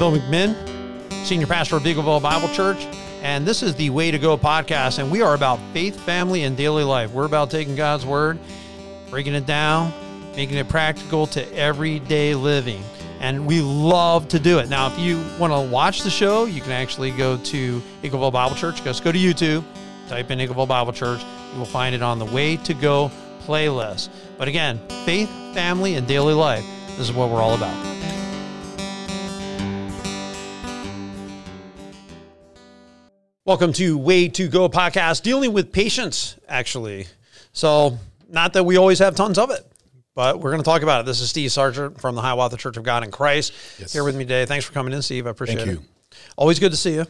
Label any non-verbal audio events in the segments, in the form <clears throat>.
Bill McMinn, Senior Pastor of Eagleville Bible Church, and this is the Way to Go podcast. And we are about faith, family, and daily life. We're about taking God's Word, breaking it down, making it practical to everyday living. And we love to do it. Now, if you want to watch the show, you can actually go to Eagleville Bible Church. Just go to YouTube, type in Eagleville Bible Church. You will find it on the Way to Go playlist. But again, faith, family, and daily life. This is what we're all about. Welcome to Way to Go podcast, dealing with patience, actually. So, not that we always have tons of it, but we're going to talk about it. This is Steve Sargent from the Hiawatha Church of God in Christ Yes. here with me today. Thanks for coming in, Steve. I appreciate Thank it. you. Always good to see you.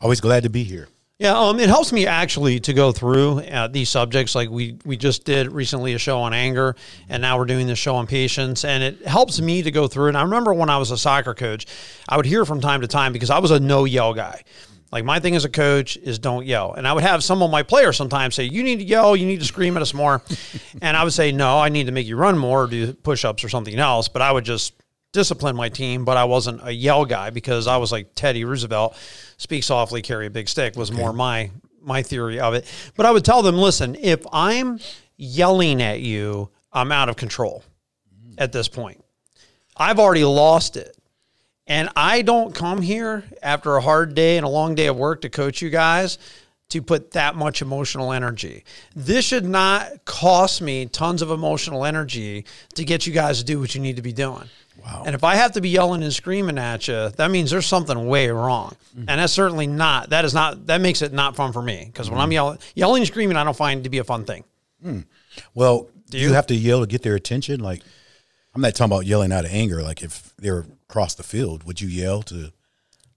Always glad to be here. Yeah, um, it helps me actually to go through uh, these subjects. Like we we just did recently a show on anger, and now we're doing this show on patience, and it helps me to go through. And I remember when I was a soccer coach, I would hear from time to time because I was a no yell guy. Like my thing as a coach is don't yell, and I would have some of my players sometimes say, "You need to yell, you need to scream at us more," <laughs> and I would say, "No, I need to make you run more, or do push ups or something else." But I would just discipline my team, but I wasn't a yell guy because I was like Teddy Roosevelt, speak softly, carry a big stick was more my my theory of it. But I would tell them, listen, if I'm yelling at you, I'm out of control mm. at this point. I've already lost it. And I don't come here after a hard day and a long day of work to coach you guys to put that much emotional energy. This should not cost me tons of emotional energy to get you guys to do what you need to be doing. Wow. And if I have to be yelling and screaming at you, that means there's something way wrong. Mm-hmm. And that's certainly not, that is not, that makes it not fun for me. Because when I'm mm-hmm. yelling, yelling and screaming, I don't find to be a fun thing. Hmm. Well, do you, you? have to yell to get their attention? Like, I'm not talking about yelling out of anger. Like, if they're across the field, would you yell to,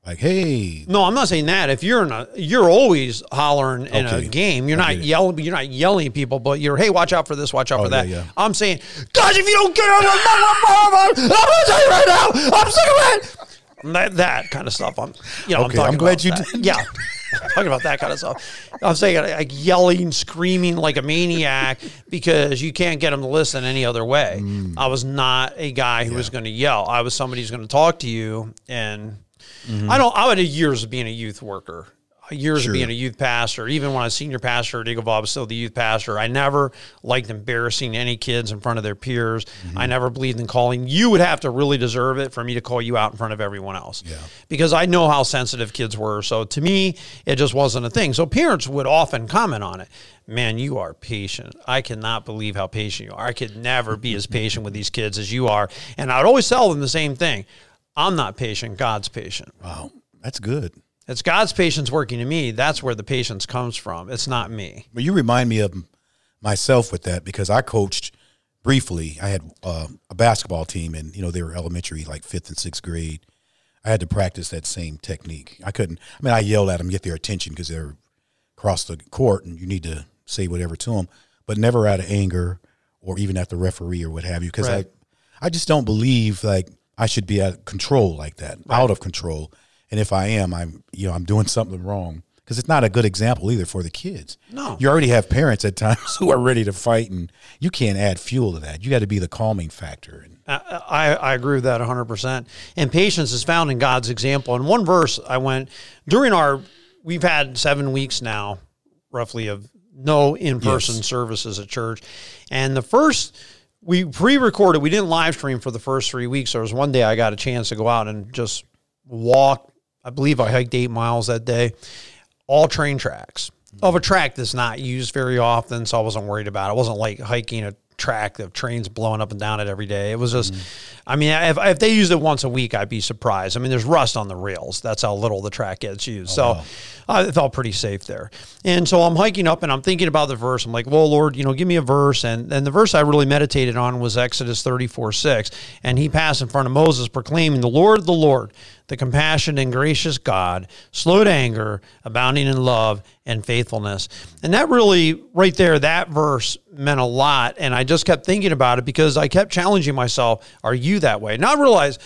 like, hey, No, I'm not saying that. If you're in a, you're always hollering in a game. You're I not yelling. You're not yelling at people, but you're hey, watch out for this, watch out Oh, for that. yeah, yeah. I'm saying, guys, if you don't get on the, I'm gonna tell you right now, I'm sick of it. That, that kind of stuff. I'm, you know, I'm I'm glad about you that. did. Yeah, <laughs> <laughs> talking about that kind of stuff. I'm saying like yelling, screaming like a maniac because you can't get them to listen any other way. Mm. I was not a guy who was going to yell. I was somebody who's going to talk to you and Mm-hmm. I don't. I had years of being a youth worker, years Sure. of being a youth pastor. Even when I was senior pastor at Eagle I was still the youth pastor. I never liked embarrassing any kids in front of their peers. Mm-hmm. I never believed in calling. You would have to really deserve it for me to call you out in front of everyone else. Yeah. Because I know how sensitive kids were. So to me, it just wasn't a thing. So parents would often comment on it. Man, you are patient. I cannot believe how patient you are. I could never be as patient with these kids as you are. And I'd always tell them the same thing. I'm not patient. God's patient. wow, that's good. It's God's patience working in me. That's where the patience comes from. It's not me. But you remind me of myself with that because I coached briefly. I had uh, a basketball team, and you know they were elementary, like fifth and sixth grade. I had to practice that same technique. I couldn't. I mean, I yelled at them, get their attention because they're across the court, and you need to say whatever to them, but never out of anger or even at the referee or what have you. Because Right. I, I just don't believe like I should be out of control like that, out of control. And if I am, I'm you know I'm doing something wrong because it's not a good example either for the kids. No. you already have parents at times <laughs> who are ready to fight, and you can't add fuel to that. You got to be the calming factor. And I, I I agree with that 100%. And patience is found in God's example. In one verse, I went during our, we've had seven weeks now, roughly, of no in person Yes. services at church. And the first, we pre recorded, we didn't live stream for the first three weeks. There was one day I got a chance to go out and just walk. I believe I hiked eight miles that day, all train tracks of a track that's not used very often. So I wasn't worried about it. It wasn't like hiking a track of trains blowing up and down it every day. It was just, I mean, if, if they used it once a week, I'd be surprised. I mean, there's rust on the rails. That's how little the track gets used. Oh, so I felt pretty safe there. And so I'm hiking up and I'm thinking about the verse. I'm like, well, Lord, you know, give me a verse. And, and the verse I really meditated on was Exodus 34 6. And he passed in front of Moses proclaiming, The Lord, the Lord, the compassionate and gracious God, slow to anger, abounding in love and faithfulness. And that really, right there, that verse meant a lot. And I just kept thinking about it because I kept challenging myself, are you that way? Now I realize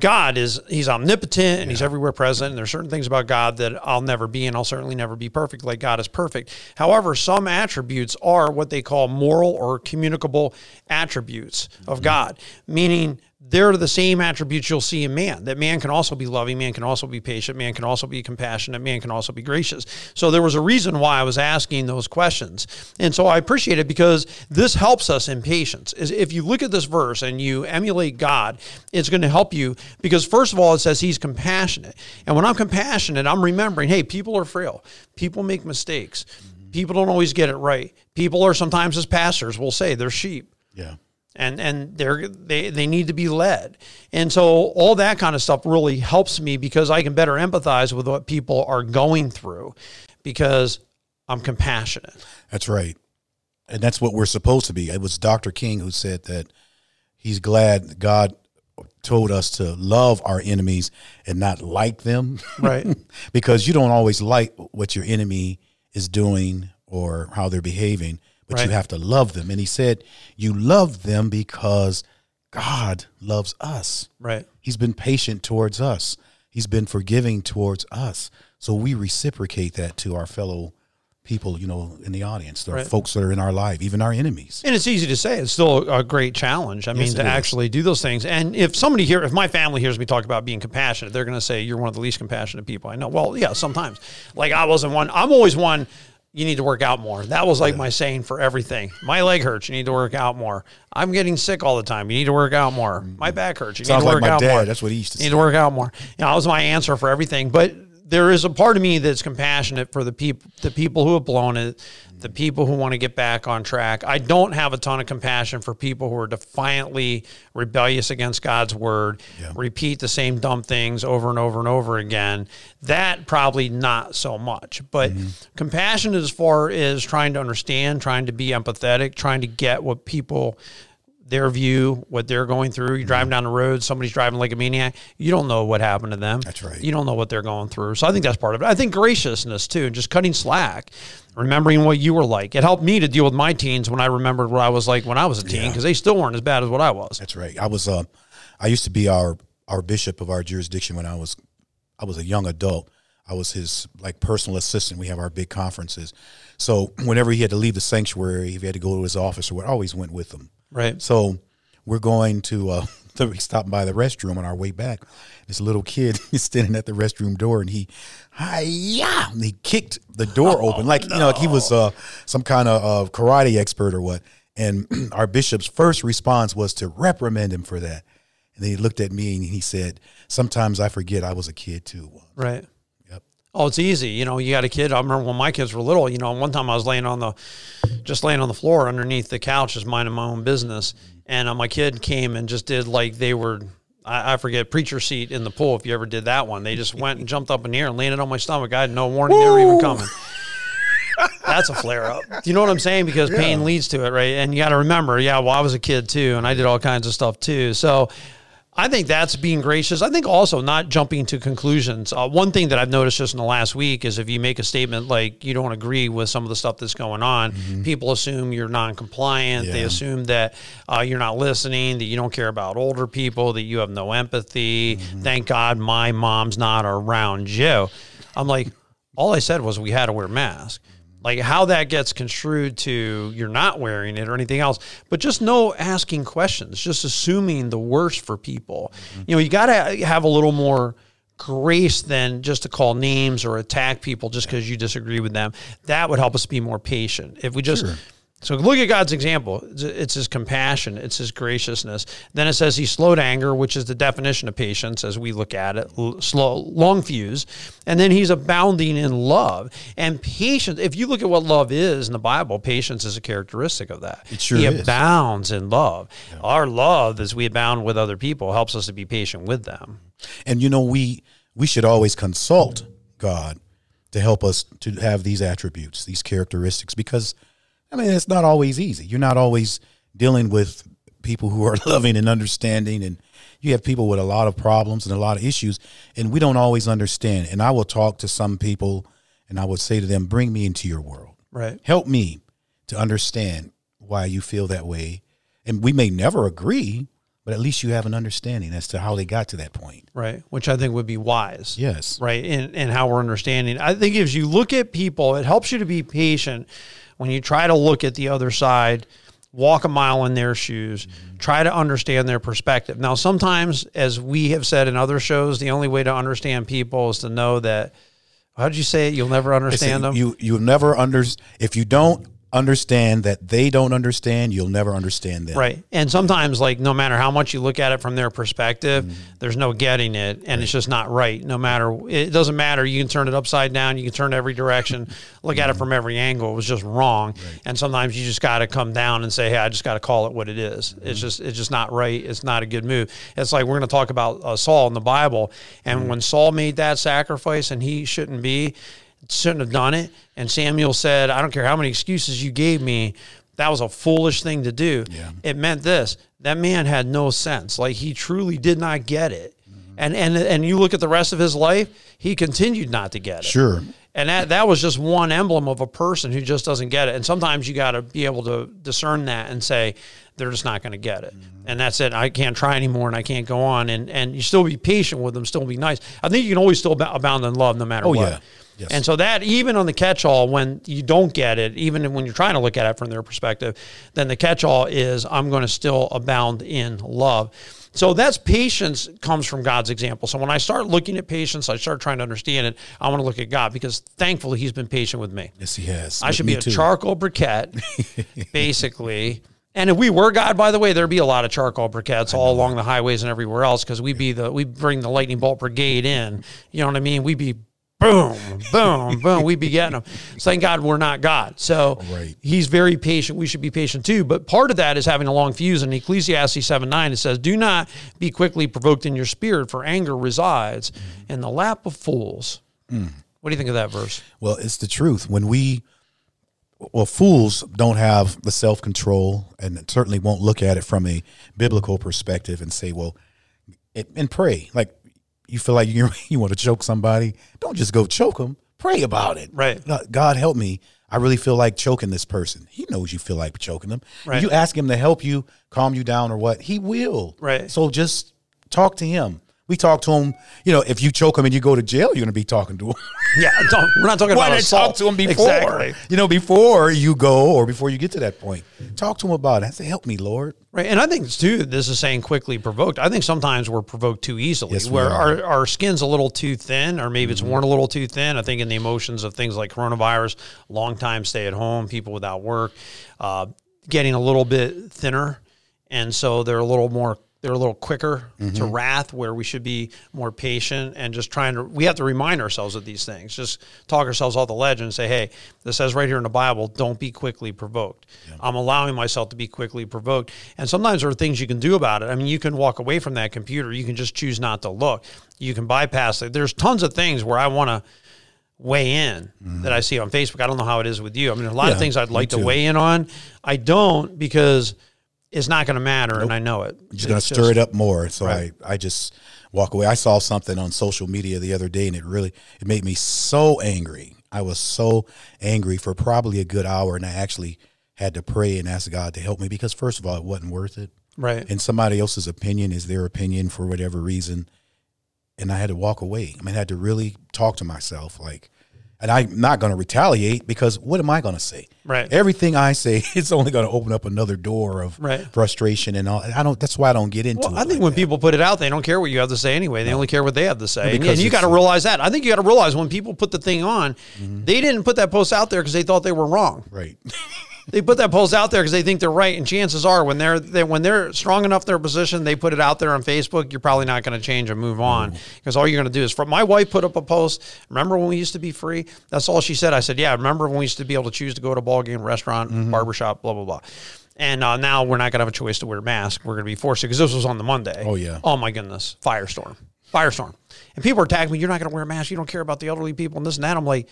God is he's omnipotent and he's everywhere present. And there's certain things about God that I'll never be, and I'll certainly never be perfect like God is perfect. However, some attributes are what they call moral or communicable attributes of mm-hmm. God, meaning they're the same attributes you'll see in man that man can also be loving man can also be patient man can also be compassionate man can also be gracious. So there was a reason why i was asking those questions. And so i appreciate it because this helps us in patience. Is if you look at this verse and you emulate god it's going to help you because first of all it says he's compassionate. And when i'm compassionate i'm remembering hey people are frail. People make mistakes. Mm-hmm. People don't always get it right. People are sometimes as pastors will say they're sheep. Yeah. And and they're they they need to be led and so all that kind of stuff really helps me because i can better empathize with what people are going through because i'm compassionate That's right. And that's what we're supposed to be. It was Dr. King who said that he's glad God told us to love our enemies and not like them. Right. <laughs> because you don't always like what your enemy is doing or how they're behaving, but you have to love them. And he said, You love them because God loves us. right He's been patient towards us. He's been forgiving towards us. So we reciprocate that to our fellow people, you know, in the audience, the Right. folks that are in our life, even our enemies. and it's easy to say it's still a great challenge i mean to is. actually do those things and if somebody here if my family hears me talk about being compassionate they're going to say you're one of the least compassionate people i know well yeah sometimes like i wasn't one i'm always one you need to work out more. That was like my saying for everything. My leg hurts. You need to work out more. I'm getting sick all the time. You need to work out more. My mm. back hurts. You Sounds need to like work my out dad. more. That's what he used to You need to work out more. You know, that was my answer for everything. But there is a part of me that's compassionate for the people, the people who have blown it, the people who want to get back on track. I don't have a ton of compassion for people who are defiantly rebellious against God's word, repeat the same dumb things over and over and over again. That probably not so much. But mm-hmm. compassion as far as trying to understand, trying to be empathetic, trying to get what people their view, what they're going through. You're driving down the road, somebody's driving like a maniac. You don't know what happened to them. That's right. You don't know what they're going through. So I think that's part of it. I think graciousness too, and just cutting slack, remembering what you were like. It helped me to deal with my teens when I remembered what I was like when I was a teen because they still weren't as bad as what I was. That's right. I was uh, I used to be our our bishop of our jurisdiction when I was I was a young adult. I was his like personal assistant. We have our big conferences. So whenever he had to leave the sanctuary, if he had to go to his office or what, I always went with him. Right. So we're going to uh <laughs> we stopped by the restroom on our way back. This little kid <laughs> is standing at the restroom door and he hi yeah he kicked the door open like you know like he was uh some kind of uh, karate expert or what. And <clears throat> our bishop's first response was to reprimand him for that. And then he looked at me and he said, Sometimes I forget I was a kid too. Right. Oh, it's easy. You know, you got a kid. I remember when my kids were little, you know, one time I was laying on the, just laying on the floor underneath the couch, just minding my own business. And uh, my kid came and just did like they were, I, I forget, preacher seat in the pool, if you ever did that one. They just <laughs> went and jumped up in the air and landed on my stomach. I had no warning they were even coming. That's a flare up. <laughs> Do you know what I'm saying? Because pain leads to it, right? And you got to remember, yeah, well, I was a kid too, and I did all kinds of stuff too. So I think that's being gracious. I think also not jumping to conclusions. Uh, one thing that I've noticed just in the last week is if you make a statement like you don't agree with some of the stuff that's going on, people assume you're non-compliant. They assume that uh, you're not listening, that you don't care about older people, that you have no empathy. Thank God my mom's not around you. I'm like, all I said was we had to wear masks. Like how that gets construed to you're not wearing it or anything else, but just no asking questions, just assuming the worst for people. Mm-hmm. You know, you got to have a little more grace than just to call names or attack people just because you disagree with them. That would help us be more patient. If we just so look at God's example. It's, it's his compassion, it's his graciousness. Then it says he's slow to anger, which is the definition of patience as we look at it, slow, long fuse. And then he's abounding in love and patience. If you look at what love is in the Bible, patience is a characteristic of that. It sure he is. abounds in love. Our love, as we abound with other people, helps us to be patient with them. And you know, we we should always consult God to help us to have these attributes, these characteristics, because I mean it's not always easy. You're not always dealing with people who are <laughs> loving and understanding and you have people with a lot of problems and a lot of issues and we don't always understand. And I will talk to some people and I would say to them, bring me into your world. Right. Help me to understand why you feel that way. And we may never agree, but at least you have an understanding as to how they got to that point. Right. Which I think would be wise. Yes. right and, and how we're understanding i think as you look at people it helps you to be patient when you try to look at the other side walk a mile in their shoes, mm-hmm. try to understand their perspective. Now, sometimes, as we have said in other shows, the only way to understand people is to know that. How did you say it? You'll never understand them. You you'll never under if you don't understand that they don't understand, you'll never understand them. Right. And sometimes, like, no matter how much you look at it from their perspective, mm-hmm. there's no getting it. And right. it's just not right. No matter, it doesn't matter. You can turn it upside down, you can turn every direction, <laughs> look mm-hmm. at it mm-hmm. from every angle. It was just wrong. Right. And sometimes you just got to come down and say, hey, I just got to call it what it is. Mm-hmm. It's just, it's just not right. It's not a good move. It's like we're going to talk about uh, Saul in the Bible. And mm-hmm. when Saul made that sacrifice and he shouldn't be, shouldn't have done it. And Samuel said, I don't care how many excuses you gave me. That was a foolish thing to do. Yeah. It meant this that man had no sense. Like he truly did not get it. Mm-hmm. And, and, and you look at the rest of his life, he continued not to get it. Sure. And that, that was just one emblem of a person who just doesn't get it. And sometimes you got to be able to discern that and say, they're just not going to get it. Mm-hmm. And that's it. I can't try anymore and I can't go on. And, and you still be patient with them, still be nice. I think you can always still abound in love no matter oh, what. Yeah. Yes. And so that even on the catch-all, when you don't get it, even when you're trying to look at it from their perspective, then the catch-all is I'm going to still abound in love. So that's patience comes from God's example. So when I start looking at patience, I start trying to understand it. I want to look at God because thankfully He's been patient with me. Yes, He has. I should be a too. charcoal briquette, <laughs> basically. And if we were God, by the way, there'd be a lot of charcoal briquettes all along the highways and everywhere else because we'd be the we bring the lightning bolt brigade in. You know what I mean? We'd be boom, boom, boom. We'd be getting them. thank God we're not God. So right. he's very patient. We should be patient too. But part of that is having a long fuse. In Ecclesiastes 7 9, it says, Do not be quickly provoked in your spirit, for anger resides in the lap of fools. Mm. What do you think of that verse? Well, it's the truth. When we well, fools don't have the self control and certainly won't look at it from a biblical perspective and say, well, and pray. Like you feel like <laughs> you you want to choke somebody, don't just go choke them. Pray about it. Right. God help me. I really feel like choking this person. He knows you feel like choking them. Right. You ask him to help you, calm you down, or what? He will. Right. So just talk to him. We talk to him. You know, if you choke him and you go to jail, you're going to be talking to him. <laughs> yeah, we're not talking about assault. Talk to him before. Exactly. You know, before you go or before you get to that point, talk to him about it. I say, "Help me, Lord." Right, and I think too. This is saying quickly provoked. I think sometimes we're provoked too easily, yes, where our, our skin's a little too thin, or maybe it's mm-hmm. worn a little too thin. I think in the emotions of things like coronavirus, long time stay at home, people without work, uh, getting a little bit thinner, and so they're a little more they're a little quicker mm-hmm. to wrath where we should be more patient and just trying to we have to remind ourselves of these things. Just talk ourselves off the ledge and say hey this says right here in the bible don't be quickly provoked. Yeah. i'm allowing myself to be quickly provoked. And sometimes there are things you can do about it. I mean you can walk away from that computer. You can just choose not to look. You can bypass it. There's tons of things where i want to weigh in mm-hmm. that i see on facebook. I don't know how it is with you. I mean a lot yeah, of things i'd like to weigh in on. I don't because it's not going to matter, nope. and I know it. You're going to stir it up more. So right. I, I just walk away. I saw something on social media the other day, and it really it made me so angry. I was so angry for probably a good hour, and I actually had to pray and ask God to help me because first of all, it wasn't worth it. Right. And somebody else's opinion is their opinion for whatever reason, and I had to walk away. I mean, I had to really talk to myself, like and I'm not going to retaliate because what am I going to say? Right. Everything I say <laughs> is only going to open up another door of right. frustration and all. I don't. That's why I don't get into well, it. I think like when that. people put it out, they don't care what you have to say anyway. They no. only care what they have to say. And, and you got to realize that. I think you got to realize when people put the thing on, mm-hmm. they didn't put that post out there because they thought they were wrong. Right. <laughs> they put that post out there because they think they're right, and chances are when they're, they, when they're strong enough their position, they put it out there on Facebook. You're probably not going to change and move on because mm. all you're going to do is. For my wife put up a post. Remember when we used to be free? That's all she said. I said, yeah. Remember when we used to be able to choose to go to a ball game, restaurant, mm-hmm. barbershop, blah blah blah. And uh, now we're not going to have a choice to wear a mask. We're going to be forced to because this was on the Monday. Oh yeah. Oh my goodness, firestorm, firestorm. And people are tagging me. You're not going to wear a mask. You don't care about the elderly people and this and that. I'm like,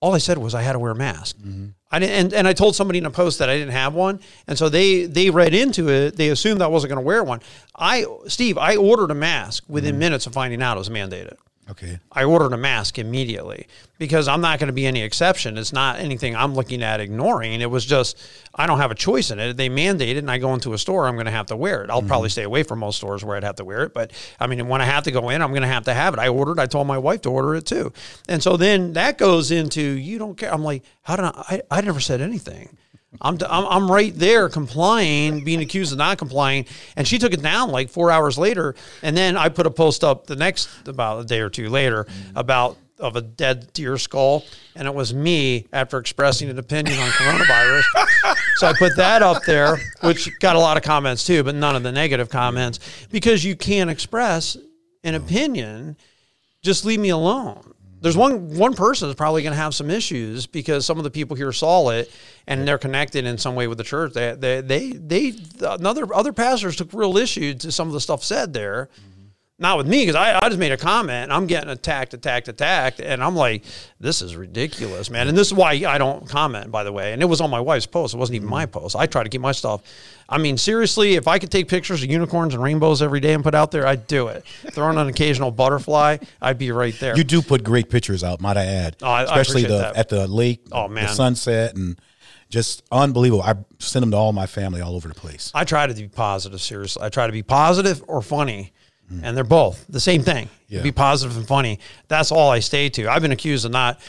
all I said was I had to wear a mask. Mm-hmm. I didn't, and, and I told somebody in a post that I didn't have one, and so they they read into it. They assumed I wasn't going to wear one. I Steve, I ordered a mask within mm-hmm. minutes of finding out it was mandated. Okay. I ordered a mask immediately because I'm not going to be any exception. It's not anything I'm looking at ignoring. It was just I don't have a choice in it. They mandate it, and I go into a store, I'm going to have to wear it. I'll mm-hmm. probably stay away from most stores where I'd have to wear it, but I mean, when I have to go in, I'm going to have to have it. I ordered. I told my wife to order it too, and so then that goes into you don't care. I'm like, how did I? I, I never said anything. I'm, I'm, I'm right there complying, being accused of not complying. And she took it down like four hours later. And then I put a post up the next, about a day or two later, mm-hmm. about of a dead deer skull. And it was me after expressing an opinion on coronavirus. so I put that up there, which got a lot of comments too, but none of the negative comments because you can't express an opinion. Just leave me alone there's one one person that's probably going to have some issues because some of the people here saw it and they're connected in some way with the church. They they they, they another other pastors took real issue to some of the stuff said there. Mm-hmm. Not with me because I, I just made a comment and I'm getting attacked, attacked, attacked, and I'm like, this is ridiculous, man. And this is why I don't comment, by the way. And it was on my wife's post. It wasn't even my post. I try to keep my stuff. I mean, seriously, if I could take pictures of unicorns and rainbows every day and put out there, I'd do it. Throwing an occasional butterfly, I'd be right there. You do put great pictures out, might I add? Oh, I, Especially I the that. at the lake, oh man, the sunset and just unbelievable. I send them to all my family all over the place. I try to be positive. Seriously, I try to be positive or funny mm. and they're both the same thing. Yeah. Be positive and funny. That's all I stay to. I've been accused of not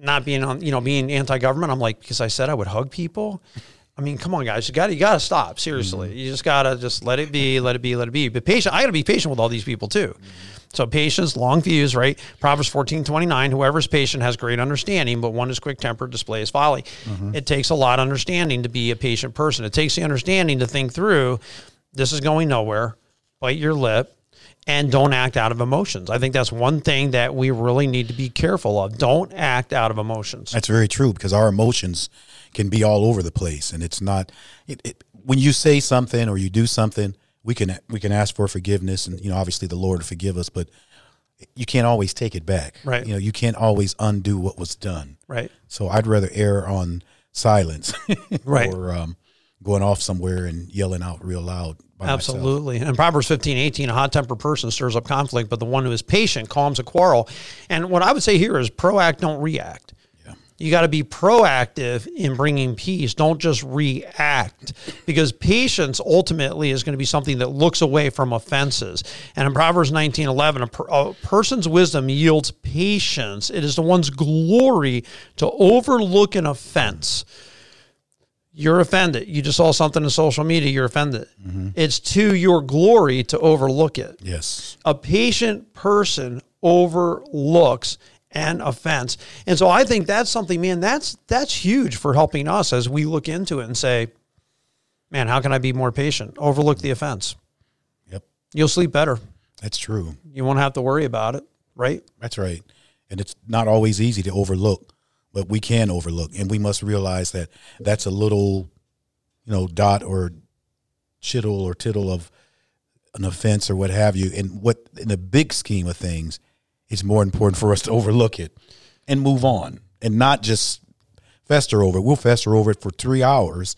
not being on, you know, being anti-government. I'm like because I said I would hug people. I mean, come on, guys, you got you got to stop. Seriously, mm-hmm. you just got to just let it be, let it be, let it be. But patient, I got to be patient with all these people too. Mm-hmm. So patience, long views, right? Proverbs 14, 29, whoever is patient has great understanding, but one is quick tempered displays folly. Mm-hmm. It takes a lot of understanding to be a patient person. It takes the understanding to think through this is going nowhere. Bite your lip and don't act out of emotions. I think that's one thing that we really need to be careful of. Don't act out of emotions. That's very true because our emotions can be all over the place, and it's not. It, it, when you say something or you do something, we can we can ask for forgiveness, and you know, obviously the Lord will forgive us, but you can't always take it back. Right. You know, you can't always undo what was done. Right. So I'd rather err on silence. <laughs> right. Or um, going off somewhere and yelling out real loud. Absolutely. Myself. And Proverbs 15, 18, a hot tempered person stirs up conflict, but the one who is patient calms a quarrel. And what I would say here is proact, don't react. Yeah. You got to be proactive in bringing peace. Don't just react because patience ultimately is going to be something that looks away from offenses. And in Proverbs 19, 11, a, per, a person's wisdom yields patience. It is the one's glory to overlook an offense you're offended. You just saw something in social media, you're offended. Mm-hmm. It's to your glory to overlook it. Yes. A patient person overlooks an offense. And so I think that's something, man, that's that's huge for helping us as we look into it and say, man, how can I be more patient? Overlook the offense. Yep. You'll sleep better. That's true. You won't have to worry about it, right? That's right. And it's not always easy to overlook but we can overlook, and we must realize that that's a little, you know, dot or chittle or tittle of an offense or what have you. And what in the big scheme of things, it's more important for us to overlook it and move on, and not just fester over it. We'll fester over it for three hours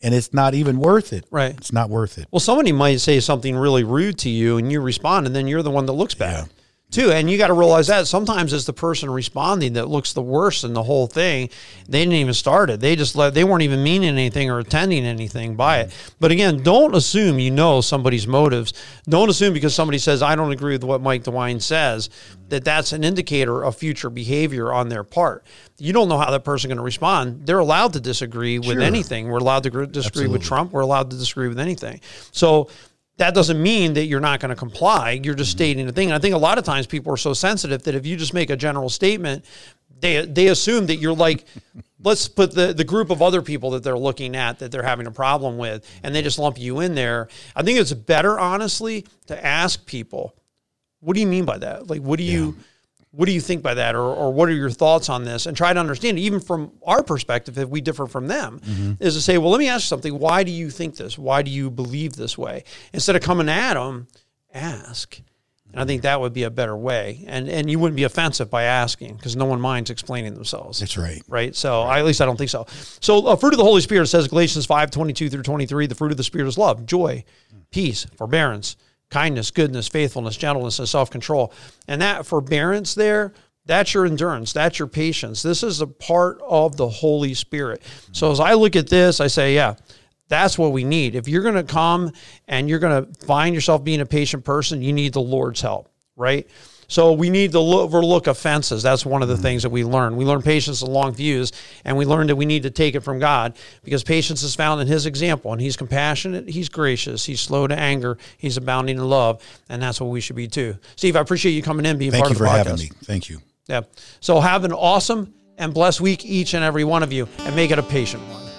and it's not even worth it. Right. It's not worth it. Well, somebody might say something really rude to you and you respond and then you're the one that looks bad. Yeah too. And you got to realize that sometimes it's the person responding that looks the worst in the whole thing. They didn't even start it. They just let, they weren't even meaning anything or attending anything by it. But again, don't assume you know somebody's motives. Don't assume because somebody says, I don't agree with what Mike DeWine says, that that's an indicator of future behavior on their part. You don't know how that person going to respond. They're allowed to disagree with sure. anything. We're allowed to disagree Absolutely. with Trump. We're allowed to disagree with anything. So that doesn't mean that you're not going to comply. You're just mm-hmm. stating a thing. And I think a lot of times people are so sensitive that if you just make a general statement, they they assume that you're like, let's put the the group of other people that they're looking at that they're having a problem with, and they just lump you in there. I think it's better, honestly, to ask people, what do you mean by that? Like, what do you what do you think by that or, or what are your thoughts on this? And try to understand even from our perspective if we differ from them mm-hmm. is to say well let me ask you something. Why do you think this? Why do you believe this way? Instead of coming at them ask. And i think that would be a better way. And and you wouldn't be offensive by asking because no one minds explaining themselves. That's right. Right? So I, at least i don't think so. So a fruit of the holy spirit says galatians 5 22 through 23 the fruit of the spirit is love joy peace forbearance kindness, goodness, faithfulness, gentleness, and self control. And that forbearance there, that's your endurance, that's your patience. This is a part of the Holy Spirit. So as I look at this, I say, yeah, that's what we need. If you're going to come and you're going to find yourself being a patient person, you need the Lord's help, right? So we need to lo- overlook offenses. That's one of the mm-hmm. things that we learn. We learn patience and long views, and we learn that we need to take it from God because patience is found in His example, and He's compassionate, He's gracious, He's slow to anger, He's abounding in love, and that's what we should be too. Steve, I appreciate you coming in, being Thank part of the podcast. Thank you for having me. Thank you. Yeah. So have an awesome and blessed week, each and every one of you, and make it a patient one.